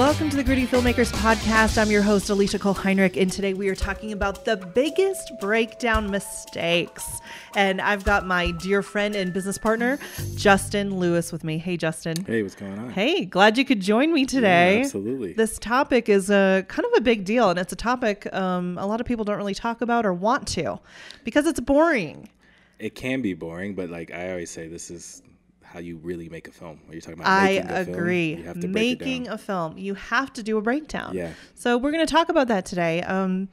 Welcome to the Gritty Filmmakers Podcast. I'm your host, Alicia Cole Heinrich, and today we are talking about the biggest breakdown mistakes. And I've got my dear friend and business partner, Justin Lewis, with me. Hey, Justin. Hey, what's going on? Hey, glad you could join me today. Yeah, absolutely. This topic is a kind of a big deal, and it's a topic um, a lot of people don't really talk about or want to because it's boring. It can be boring, but like I always say, this is how you really make a film. Are you're talking about I making a film, agree. you have to break Making a film, you have to do a breakdown. Yeah. So we're going to talk about that today. Um,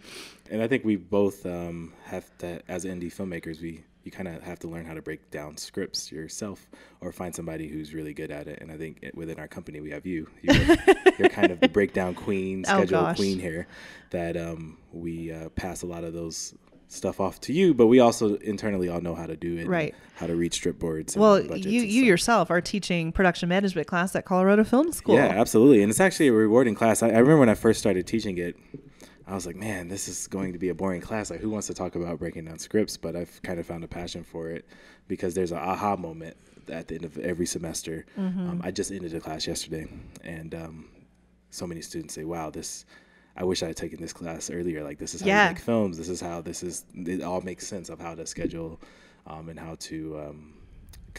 and I think we both um, have to, as indie filmmakers, we you kind of have to learn how to break down scripts yourself, or find somebody who's really good at it. And I think within our company, we have you. You're, you're kind of the breakdown queen, Oh, schedule gosh. queen here. That um, we uh, pass a lot of those stuff off to you, but we also internally all know how to do it, Right. How to read strip boards. and well, you you yourself are teaching production management class at Colorado Film School. Yeah, absolutely. And it's actually a rewarding class. I, I remember when I first started teaching it, I was like, man, this is going to be a boring class. Like, who wants to talk about breaking down scripts? But I've kind of found a passion for it because there's an aha moment at the end of every semester. Um, I just ended a class yesterday, and um, so many students say, wow, this. I wish I had taken this class earlier. Like, this is how Yeah. you make films. This is how this is. It all makes sense of how to schedule um, and how to um,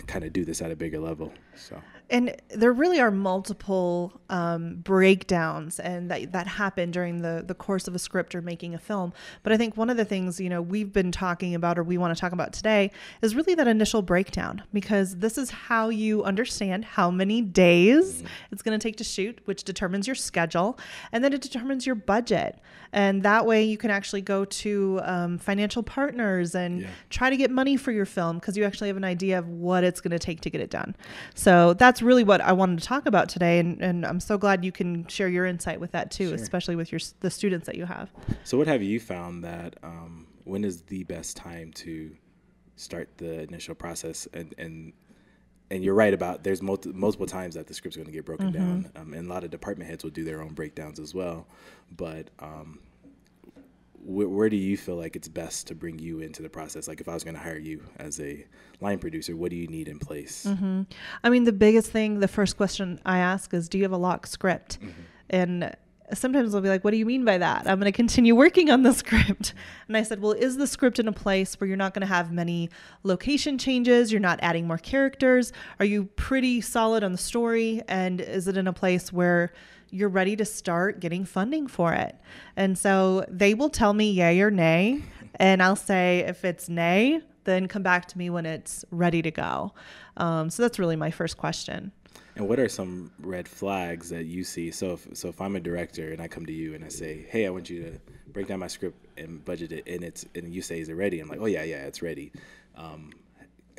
kind of do this at a bigger level. So. And there really are multiple um, breakdowns and that, that happen during the, the course of a script or making a film. But I think one of the things, you know, we've been talking about or we want to talk about today is really that initial breakdown because this is how you understand how many days it's going to take to shoot, which determines your schedule, and then it determines your budget. And that way you can actually go to um, financial partners and Yeah. try to get money for your film because you actually have an idea of what it's going to take to get it done. So that's really what I wanted to talk about today, and, and I'm so glad you can share your insight with that too, Sure. especially with your the students that you have. So, what have you found that um, when is the best time to start the initial process? And and and you're right about there's multi- multiple times that the script's going to get broken down, um, and a lot of department heads will do their own breakdowns as well. But um, wh- where do you feel like it's best to bring you into the process? Like, if I was going to hire you as a line producer, what do you need in place? Mm-hmm. I mean, the biggest thing, the first question I ask is, do you have a lock script? Mm-hmm. And sometimes they'll be like, what do you mean by that? I'm going to continue working on the script. And I said, well, is the script in a place where you're not going to have many location changes? You're not adding more characters? Are you pretty solid on the story? And is it in a place where you're ready to start getting funding for it? And so they will tell me yay or nay. And I'll say, if it's nay, then come back to me when it's ready to go. Um, so that's really my first question. And what are some red flags that you see? So if so if I'm a director and I come to you and I say, "Hey, I want you to break down my script and budget it," and it's and you say, "Is it ready?" I'm like, "Oh yeah, yeah, it's ready." Um,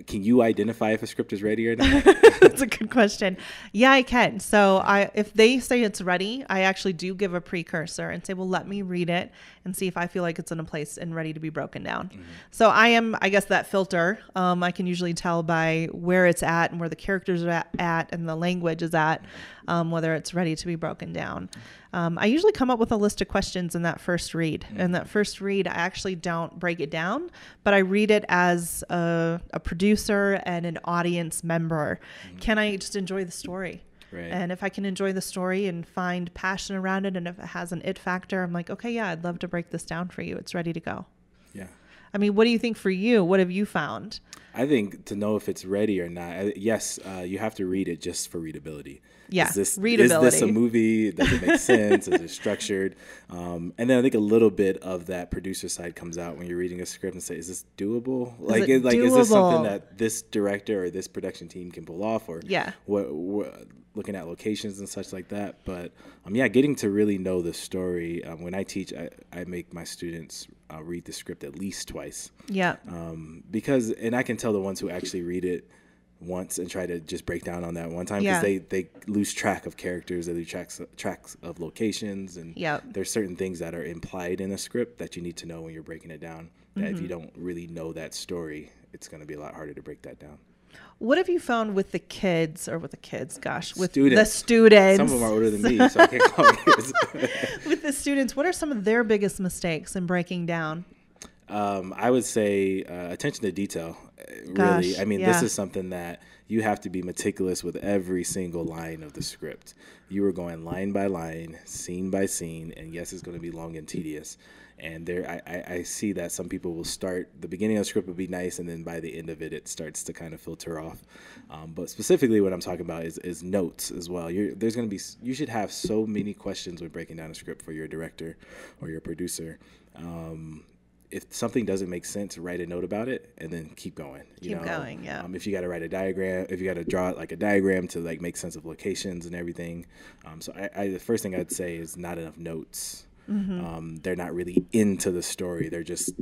can you identify if a script is ready or not? That's a good question. Yeah, I can. So I if they say it's ready, I actually do give a precursor and say, "Well, let me read it and see if I feel like it's in a place and ready to be broken down." So I am, I guess, that filter. Um, I can usually tell by where it's at and where the characters are at, at and the language is at, um, whether it's ready to be broken down. Um, I usually come up with a list of questions in that first read. And that first read, I actually don't break it down, but I read it as a, a producer and an audience member. Can I just enjoy the story? Right. And if I can enjoy the story and find passion around it, and if it has an it factor, I'm like, okay, yeah, I'd love to break this down for you. It's ready to go. yeah. I mean, what do you think for you? What have you found? I think to know if it's ready or not, yes, uh, you have to read it just for readability. Yeah, is this, Is this a movie? Does it make sense? is it structured? Um, and then I think a little bit of that producer side comes out when you're reading a script and say, "Is this doable? like, it is, like is this something that this director or this production team can pull off?" Or Yeah. what, what looking at locations and such like that. But um, yeah, getting to really know the story. Um, when I teach, I, I make my students uh, read the script at least twice Yeah. um, because and I can tell the ones who actually read it once and try to just break down on that one time Yeah. because they they lose track of characters, they lose tracks tracks of locations, and Yep. there's certain things that are implied in a script that you need to know when you're breaking it down. That Mm-hmm. if you don't really know that story, it's going to be a lot harder to break that down. What have you found with the kids or with the kids? Gosh, with the Students. students. Some of them are older than me, so I can't call them kids. with the students, what are some of their biggest mistakes in breaking down? Um, I would say uh, attention to detail. Gosh, really. I mean, yeah. this is something that you have to be meticulous with every single line of the script. You are going line by line, scene by scene, and yes, it's going to be long and tedious. And there, I, I, see that some people will start the beginning of the script will be nice, and then by the end of it, it starts to kind of filter off. Um, but specifically, what I'm talking about is, is notes as well. You're, there's going to be you should have so many questions when breaking down a script for your director or your producer. Um, if something doesn't make sense, write a note about it and then keep going. You Keep know? going, yeah. Um, if you got to write a diagram, if you got to draw like a diagram to like make sense of locations and everything. Um, so I, I, the first thing I'd say is not enough notes. Mm-hmm. Um, they're not really into the story. They're just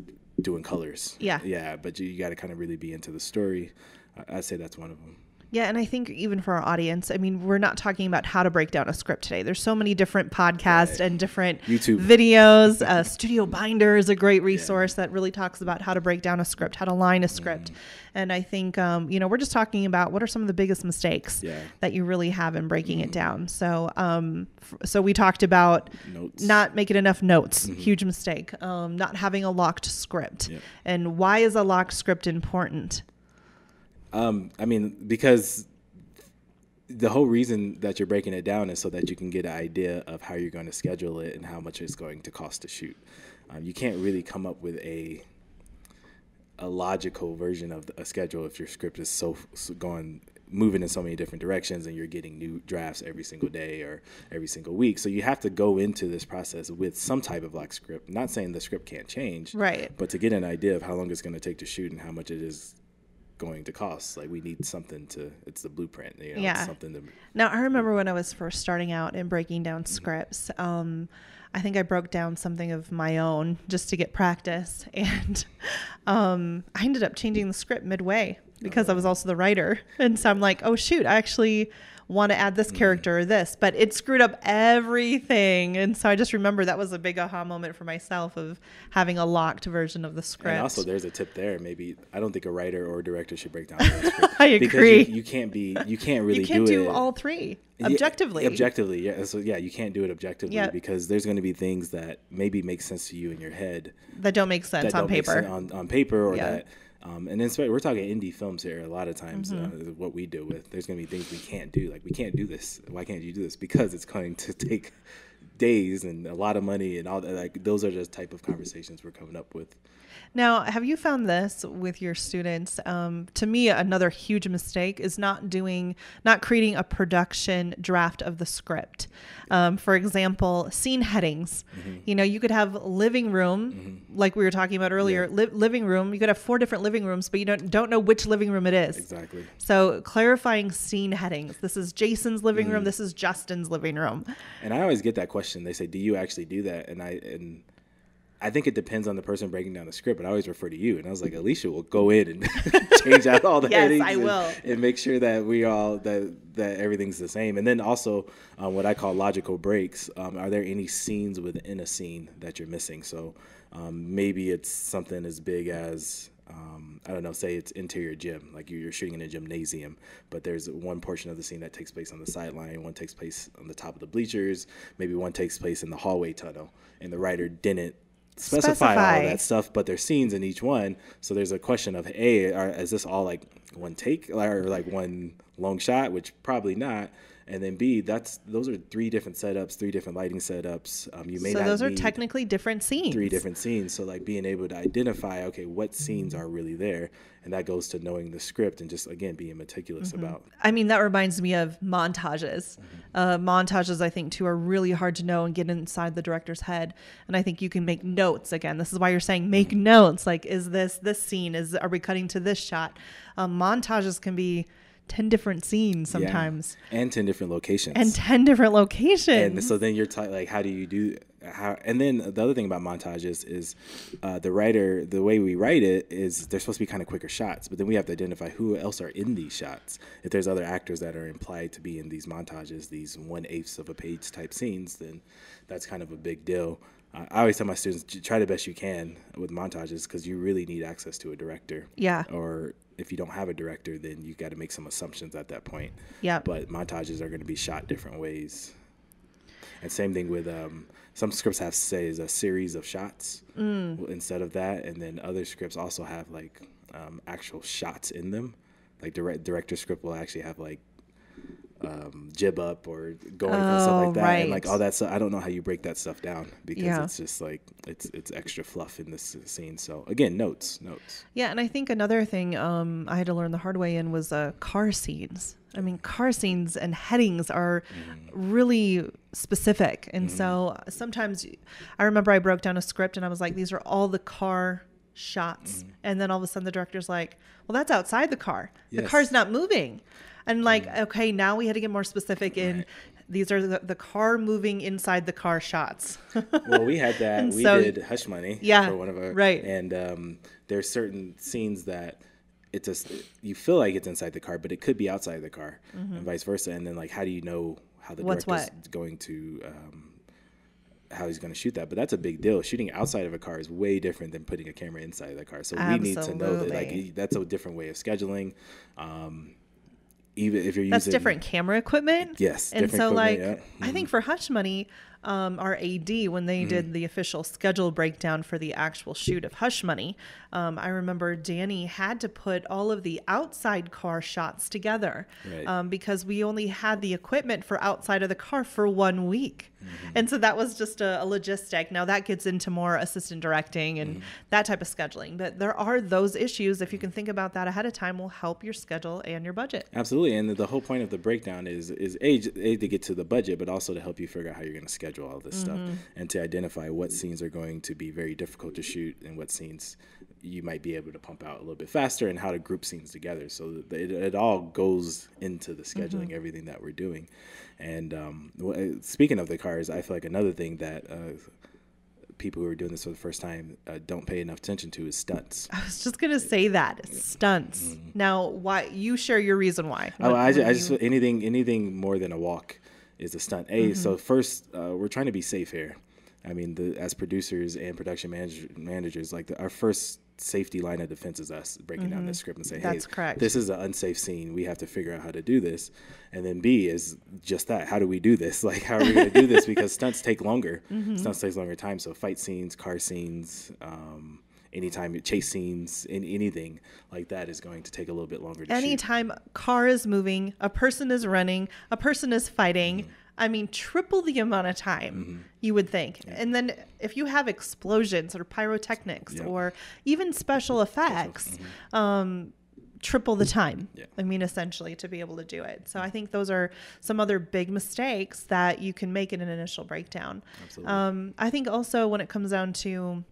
doing colors. Yeah. Yeah. But you, you got to kind of really be into the story. I, I'd say that's one of them. Yeah, and I think even for our audience, I mean, we're not talking about how to break down a script today. There's so many different podcasts and different YouTube. videos. uh, Studio Binder is a great resource that really talks about how to break down a script, how to line a script. And I think, um, you know, we're just talking about what are some of the biggest mistakes Yeah. that you really have in breaking it down. So, um, f- so we talked about Notes. not making enough notes, huge mistake. Um, not having a locked script, Yep. and why is a locked script important? Um, I mean, because the whole reason that you're breaking it down is so that you can get an idea of how you're going to schedule it and how much it's going to cost to shoot. Um, you can't really come up with a a logical version of a schedule if your script is so, so going moving in so many different directions and you're getting new drafts every single day or every single week. So you have to go into this process with some type of like script. Not saying the script can't change, Right. But to get an idea of how long it's going to take to shoot and how much it is going to cost, like we need something to. It's the blueprint, you know, Yeah. something to. Now, I remember when I was first starting out and breaking down scripts, um, I think I broke down something of my own just to get practice. And um, I ended up changing the script midway because I was also the writer. And so I'm like, oh, shoot, I actually want to add this mm. character or this, but it screwed up everything. And so I just remember that was a big aha moment for myself of having a locked version of the script. And also, there's a tip there. Maybe I don't think a writer or a director should break down I agree. you, you can't be, you can't really you can't do, do, it all three Yeah, objectively. objectively, yeah. So yeah, you can't do it objectively Yeah. because there's going to be things that maybe make sense to you in your head that don't make sense that on don't make paper. sense on, on paper or Yeah. that um, and then spe- we're talking indie films here a lot of times Mm-hmm. uh, what we deal with. There's going to be things we can't do like we can't do this. Why can't you do this? Because it's going to take days and a lot of money and all that like those are just type of conversations we're coming up with Now, have you found this with your students? Um, to me, another huge mistake is not doing, not creating a production draft of the script. Um, for example, scene headings. You know, you could have living room, like we were talking about earlier. Li- living room. You could have four different living rooms, but you don't don't know which living room it is. exactly So clarifying scene headings. This is Jason's living room. This is Justin's living room. And I always get that question. They say, "Do you actually do that?" And I and I think it depends on the person breaking down the script. But I always refer to you. And I was like, Alicia will go in and change out all the Yes, headings I and, will. and make sure that we all that that everything's the same. And then also um, what I call logical breaks. Um, are there any scenes within a scene that you're missing? So um, maybe it's something as big as um, I don't know, say it's interior gym, like you're shooting in a gymnasium, but there's one portion of the scene that takes place on the sideline, one takes place on the top of the bleachers, maybe one takes place in the hallway tunnel, and the writer didn't specify, all Specify. of that stuff, but there's scenes in each one. So there's a question of, hey, are, is this all like one take or like one long shot? Which probably not. And then B, that's those are three different setups, three different lighting setups. Um, you may So those are technically different scenes. three different scenes. So like being able to identify, okay, what scenes are really there, and that goes to knowing the script and just again being meticulous Mm-hmm. about. I mean, that reminds me of montages. Uh, montages, I think, too, are really hard to know and get inside the director's head. And I think you can make notes. Again, this is why you're saying make notes. Like, is this this scene? Is are we cutting to this shot? Um, montages can be ten different scenes Yeah. sometimes, and ten different locations. and ten different locations. and so then you're t- like, how do you do? How and then the other thing about montages is uh, the writer. The way we write it is they're supposed to be kind of quicker shots, but then we have to identify who else are in these shots. If there's other actors that are implied to be in these montages, these one eighths of a page type scenes, then that's kind of a big deal. I always tell my students try the best you can with montages because you really need access to a director. Yeah. Or if you don't have a director, then you got to make some assumptions at that point. Yep. But montages are going to be shot different ways. And same thing with um, some scripts have say is a series of shots Mm. instead of that, and then other scripts also have like um, actual shots in them. Like direct director script will actually have like um, jib up or going and stuff Oh, like that, and like all that stuff. I don't know how you break that stuff down because Yeah. it's just like it's it's extra fluff in this scene. So again, notes, notes. Yeah, and I think another thing um, I had to learn the hard way in was uh, car scenes. I mean, car scenes and headings are really specific, and so sometimes I remember I broke down a script and I was like, "These are all the car shots," and then all of a sudden the director's like, "Well, that's outside the car. The car's not moving," and like, okay, now we had to get more specific in. These are the, the car moving inside the car shots. well, we had that. We so- did Hush Money. Yeah, for one of our right. And um, there's certain scenes that it's a you feel like it's inside the car, but it could be outside the car, and vice versa. And then like, how do you know how the Mm-hmm. What's director's going to um, how he's going to shoot that? But that's a big deal. Shooting outside of a car is way different than putting a camera inside of the car. So we need to know that like that's a different way of scheduling. Um, even if you're that's using that's different camera equipment. Yes, and so like yeah. Mm-hmm. I think for Hush Money, um, our AD when they did the official schedule breakdown for the actual shoot of Hush Money, um, I remember Danny had to put all of the outside car shots together Right. um, because we only had the equipment for outside of the car for one week, Mm-hmm. and so that was just a, a logistic. Now that gets into more assistant directing and Mm-hmm. that type of scheduling, but there are those issues. If you can think about that ahead of time, will help your schedule and your budget. Absolutely, and the whole point of the breakdown is is a, a to get to the budget, but also to help you figure out how you're going to schedule all this stuff and to identify what scenes are going to be very difficult to shoot and what scenes you might be able to pump out a little bit faster and how to group scenes together. So it, it all goes into the scheduling, everything that we're doing. And um, speaking of the cars, I feel like another thing that uh, people who are doing this for the first time uh, don't pay enough attention to is stunts. I was just gonna say that stunts. Now, why you share your reason why? Oh, What- I, just, I just you- anything anything more than a walk is a stunt. A. so Mm-hmm. first uh, we're trying to be safe here. I mean, the, as producers and production manager, managers, like the, our first safety line of defense is us breaking down this script and saying, Mm-hmm. That's "Hey, this is an unsafe scene. We have to figure out how to do this." And then B is just that: how do we do this? Like, how are we going to do this? Because stunts take longer. Mm-hmm. Stunts takes longer time. So fight scenes, car scenes. Um, Anytime chase scenes, in anything like that is going to take a little bit longer to shoot. anytime car is moving, a person is running, a person is fighting. Mm-hmm. I mean, triple the amount of time you would think. And then if you have explosions or pyrotechnics Yeah. or even special effects, um, triple the time. Yeah. I mean, essentially, to be able to do it. So I think those are some other big mistakes that you can make in an initial breakdown. Absolutely. Um, I think also when it comes down to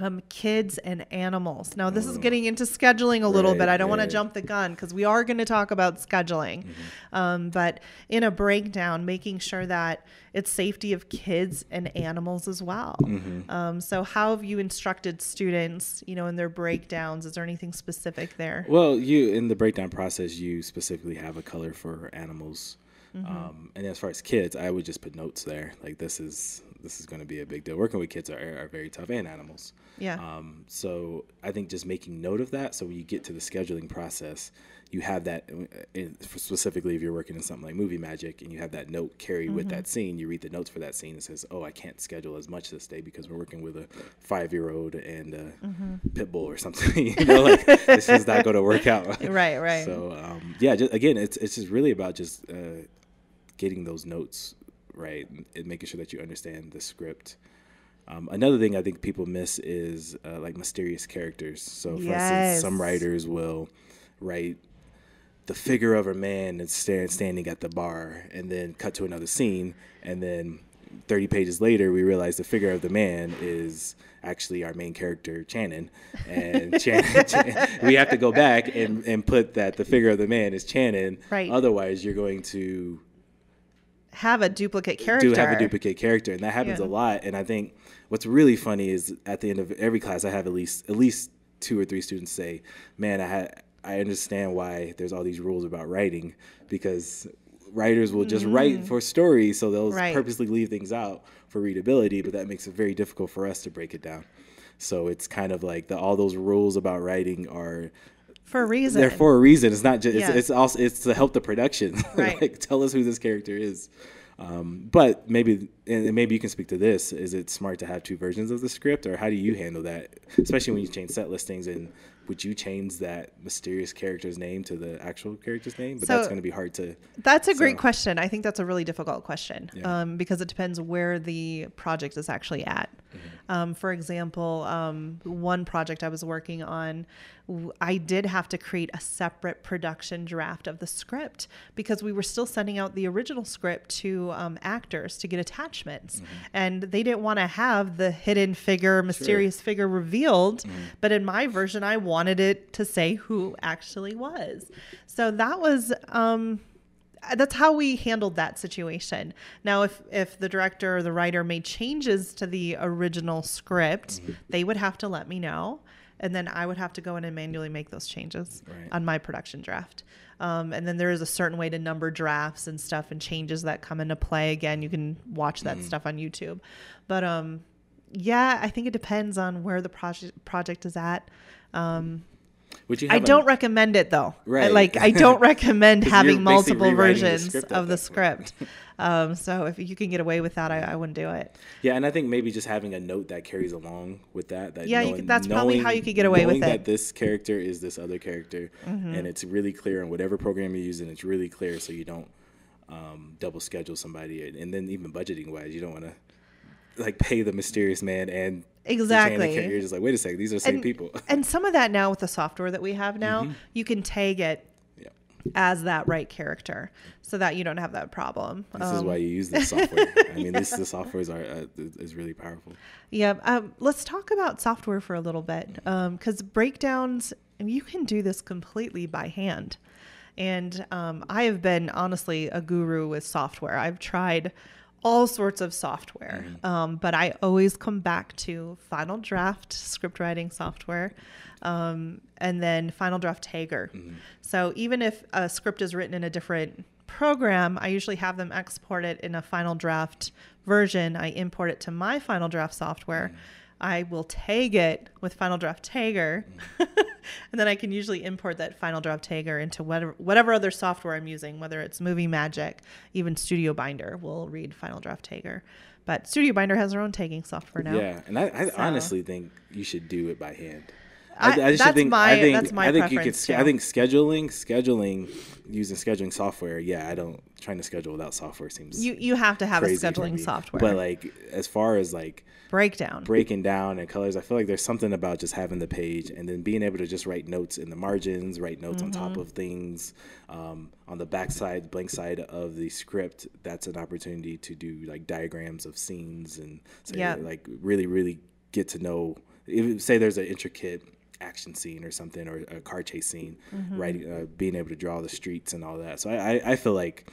um, kids and animals. Now, this is getting into scheduling a little bit. I don't want to jump the gun because we are going to talk about scheduling. Um, but in a breakdown, making sure that it's safety of kids and animals as well. Um, so, how have you instructed students, you know, in their breakdowns? Is there anything specific there? Well, you in the breakdown process, you specifically have a color for animals, um, and as far as kids, I would just put notes there. Like this is this is going to be a big deal. Working with kids are, are very tough, and animals. Yeah. Um, so I think just making note of that, so when you get to the scheduling process, you have that. uh, In, specifically, if you're working in something like Movie Magic, and you have that note carried with that scene, you read the notes for that scene. It says, "Oh, I can't schedule as much this day because we're working with a five-year-old and a pit bull or something. you know, like this is not going to work out." Right, right. So um, yeah, just, again, it's it's just really about just uh, getting those notes right and, making sure that you understand the script. Um, another thing I think people miss is uh, like mysterious characters. So for instance, some writers will write the figure of a man that's sta- standing at the bar, and then cut to another scene, and then 30 pages later, we realize the figure of the man is actually our main character, Channon. And Channon, we have to go back and, and put that the figure of the man is Channon. Right. Otherwise, you're going to have a duplicate character. do have a duplicate character, and that happens Yeah. a lot. And I think what's really funny is at the end of every class, I have at least at least two or three students say, "Man, I had I understand why there's all these rules about writing because." Writers will just write mm. for stories, so they'll. Right. purposely leave things out for readability, but that makes it very difficult for us to break it down. So it's kind of like the, all those rules about writing are for a reason. they're for a reason. It's not just it's, it's also it's to help the production. Right. like tell us who this character is. Um, but maybe and maybe you can speak to this. Is it smart to have two versions of the script, or how do you handle that, especially when you change set listings and would you change that mysterious character's name to the actual character's name? But So- that's going to be hard to. That's a great question. I think that's a really difficult question Yeah. um, because it depends where the project is actually at. Mm-hmm. Um, for example, um, one project I was working on, I did have to create a separate production draft of the script because we were still sending out the original script to um, actors to get attachments. Mm-hmm. And they didn't want to have the hidden figure, mysterious figure revealed. Mm-hmm. But in my version, I wanted it to say who actually was. So that was. Um, that's how we handled that situation. Now, if if the director or the writer made changes to the original script, Mm-hmm. they would have to let me know, and then I would have to go in and manually make those changes Right. on my production draft. Um, and then there is a certain way to number drafts and stuff and changes that come into play. Again, you can watch Mm-hmm. that stuff on YouTube. But um, yeah, I think it depends on where the project project is at. Um, Would you? I a- don't recommend it though. I, Right. like I don't recommend having multiple rewriting the versions of the that script. um, so if you can get away with that, I, I wouldn't do it. Yeah, and I think maybe just having a note that carries along with that. that Yeah, knowing, could- that's probably how you could get away with knowing that it. Mm-hmm. this character is this other character, and it's really clear in whatever program you're using. It's really clear, so you don't um, double schedule somebody, and then even budgeting wise, you don't want to like pay the mysterious man and the chain of Exactly. character. You're just like, wait a second, these are the same And, people. and some of that now with the software that we have now, you can tag it yeah, as that right character, so that you don't have that problem. this is Um, why you use this software. I mean, this the software is, are, uh, is really powerful. Yeah. Um, let's talk about software for a little bit because breakdowns, you can do this completely by hand. And um, I have been honestly a guru with software. I've tried all sorts of software, um, but I always come back to Final Draft script writing software. Um, and then Final Draft Tagger. So even if a script is written in a different program, I usually have them export it in a Final Draft version. I import it to my Final Draft software. I will tag it with Final Draft Tagger, and then I can usually import that Final Draft Tagger into whatever whatever other software I'm using, whether it's Movie Magic, even Studio Binder will read Final Draft Tagger. But Studio Binder has their own tagging software now. Yeah, and I, I So- honestly think you should do it by hand. I- just that's think, my- I think, that's my I think you could. sch- I think scheduling, scheduling, using scheduling software. Yeah, I don't trying to schedule without software seems You you have to have a scheduling software. But like, as far as like breakdown. breaking down and colors, I feel like there's something about just having the page and then being able to just write notes in the margins, write notes on Mm-hmm. top of things, um, on the back side, blank side of the script. That's an opportunity to do like diagrams of scenes and Yeah. like really, really get to know. If, say there's an intricate action scene or something or a car chase scene, Mm-hmm. writing, uh, being able to draw the streets and all that. So I, I, I feel like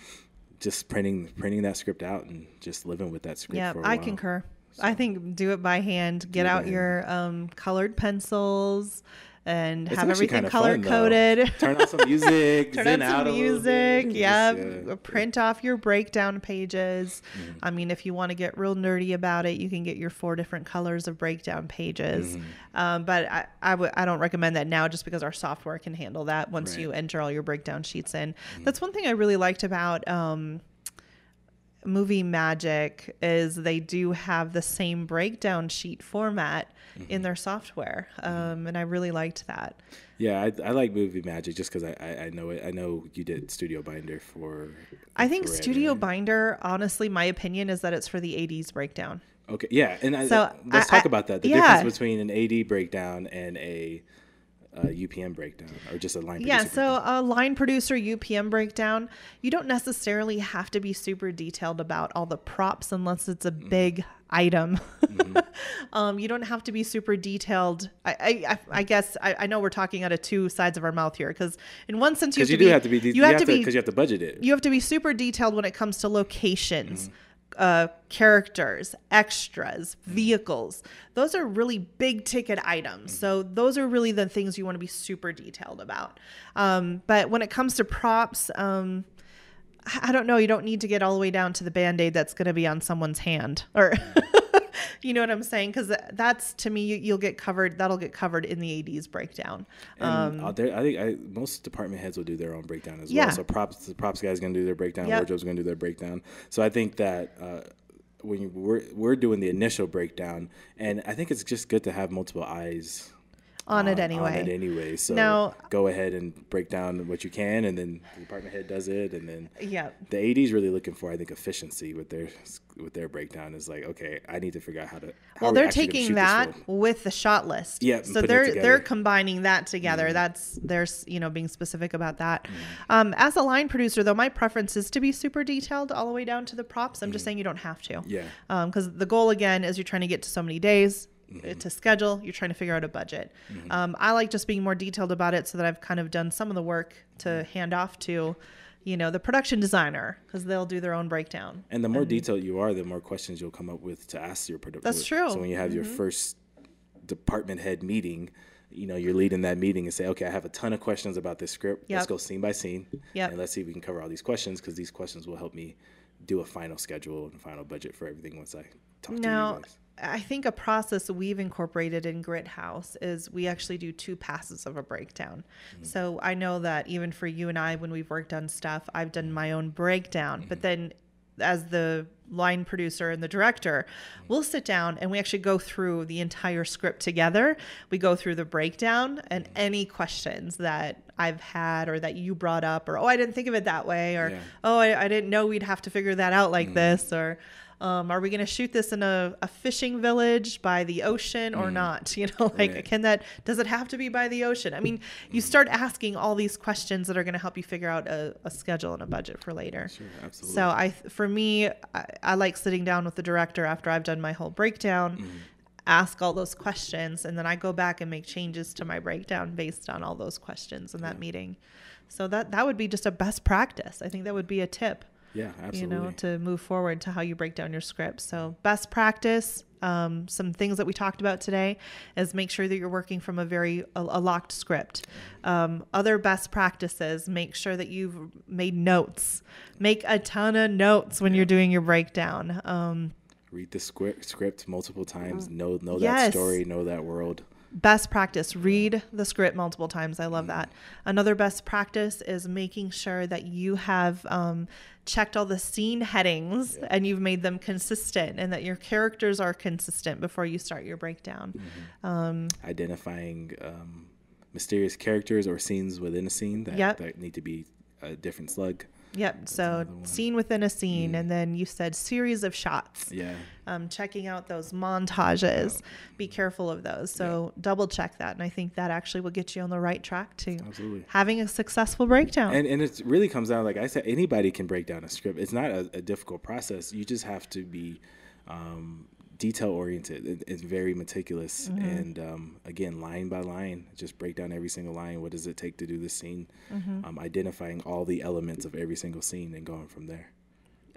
just printing printing that script out and just living with that script. Yeah, for a I while. I concur. I think do it by hand. Get out your um, colored pencils and It's have everything color coded. Turn on some music. Turn on some music. Yeah. just, yeah. Print off your breakdown pages. Mm-hmm. I mean, if you want to get real nerdy about it, you can get your four different colors of breakdown pages. Mm-hmm. Um, but I, I, w- I don't recommend that now just because our software can handle that once Right. you enter all your breakdown sheets in. That's one thing I really liked about. Um, movie magic is they do have the same breakdown sheet format Mm-hmm. in their software um, and i really liked that Yeah, I, I like movie magic just because I, I, I know it. I know you did Studio Binder for. i think forever. studio binder honestly my opinion is that it's for the AD's breakdown Okay, yeah, and I, So, let's I- talk about that. The yeah. difference between an AD breakdown and a, uh UPM breakdown, or just a line. Producer. Yeah so a line producer upm breakdown you don't necessarily have to be super detailed about all the props unless it's a Mm-hmm. big item um, you don't have to be super detailed i i, I- guess I, I know we're talking out of two sides of our mouth here because in one sense you have you to do be have to be. You, you have to be because you have to budget it. you have to be super detailed when it comes to locations Mm-hmm. Uh, characters extras vehicles those are really big ticket items so those are really the things you want to be super detailed about um, but when it comes to props um, I I don't know. You don't need to get all the way down to the band aid that's going to be on someone's hand, or you know what I'm saying? Because that's to me, you, you'll get covered. That'll get covered in the AD's breakdown. And uh, there, I think I, most department heads will do their own breakdown as Um, Yeah. well. So props, the props guy's gonna do their breakdown. Yep. Wardrobe's gonna do their breakdown. So I think that uh, when you, we're we're doing the initial breakdown, and I think it's just good to have multiple eyes. On, it anyway. on it anyway. So Now- go ahead and break down what you can, and then the department head does it, and then Yeah. the AD is really looking for, I think, efficiency with their with their breakdown. Is like, okay, I need to figure out how to. How Well, they're taking that with the shot list. Yeah, So they're. Mm-hmm. they're combining that together. That's there's you know being specific about that. Um, as a line producer, though, my preference is to be super detailed all the way down to the props. I'm just saying you don't have to. Mm-hmm. Yeah. Because the goal again is you're trying to get to so many days. Mm-hmm. To schedule, you're trying to figure out a budget. Um, I like just being more detailed about it so that I've kind of done some of the work to Mm-hmm. hand off to, you know, the production designer because they'll do their own breakdown. And the more detailed you are, the more questions you'll come up with to ask your producer. That's true. Mm-hmm. So when you have your first department head meeting, you know, you're leading that meeting and say, okay, I have a ton of questions about this script. Let's go scene by scene. Yep. And let's see if we can cover all these questions because these questions will help me do a final schedule and final budget for everything once I talk to you guys. I think a process we've incorporated in gritHouse is we actually do two passes of a breakdown. Mm. So I know that even for you and I, when we've worked on stuff, I've done my own breakdown. But mm. then, as the line producer and the director, mm. we'll sit down and we actually go through the entire script together. We go through the breakdown and any questions that I've had or that you brought up, or oh, I didn't think of it that way, or Yeah. oh, I, I didn't know we'd have to figure that out like this, or um, are we going to shoot this in a, a fishing village by the ocean or not? You know, like, Right. can that, does it have to be by the ocean? I mean, you start asking all these questions that are going to help you figure out a, a schedule and a budget for later. Sure, absolutely. So I, for me, I, I like sitting down with the director after I've done my whole breakdown, Mm-hmm. ask all those questions, and then I go back and make changes to my breakdown based on all those questions in that meeting. So that that would be just a best practice. I think that would be a tip yeah, absolutely. you know, to move forward to how you break down your script. So, best practice, um, some things that we talked about today is make sure that you're working from a very a, a locked script. Um, other best practices, make sure that you've made notes. Make a ton of notes when you're doing your breakdown. Um, Read the script, script multiple times. Know know that Yes. story. Know that world. Best practice. Read the script multiple times. I love that. Another best practice is making sure that you have um, checked all the scene headings and you've made them consistent and that your characters are consistent before you start your breakdown. Um, Identifying um, mysterious characters or scenes within a scene that, Yep. that need to be a different slug. Yep so scene within a scene and then you said series of shots Yeah. um, checking out those montages be careful of those so double check that and i think that actually will get you on the right track to Absolutely. having a successful breakdown And and it really comes down, like I said, anybody can break down a script. It's not a, a difficult process. You just have to be um, detail oriented. It, it's very meticulous, Mm-hmm. and um, again, line by line, just break down every single line. What does it take to do this scene? Mm-hmm. Um, identifying all the elements of every single scene and going from there.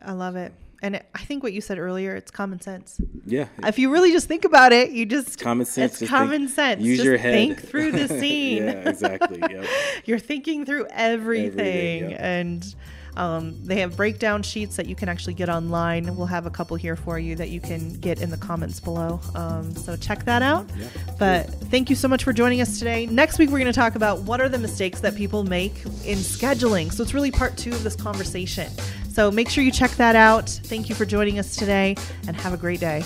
I love it. And it, I think what you said earlier, it's common sense. Yeah. If you really just think about it, you just common sense. It's common think- sense. Use Just your head. think through the scene. yeah, exactly. Yep. You're thinking through everything, Everything, yeah. and um, they have breakdown sheets that you can actually get online. We'll have a couple here for you that you can get in the comments below. Um, so check that out. Yeah. But thank you so much for joining us today. Next week, we're going to talk about what are the mistakes that people make in scheduling. So it's really part two of this conversation. So make sure you check that out. Thank you for joining us today and have a great day.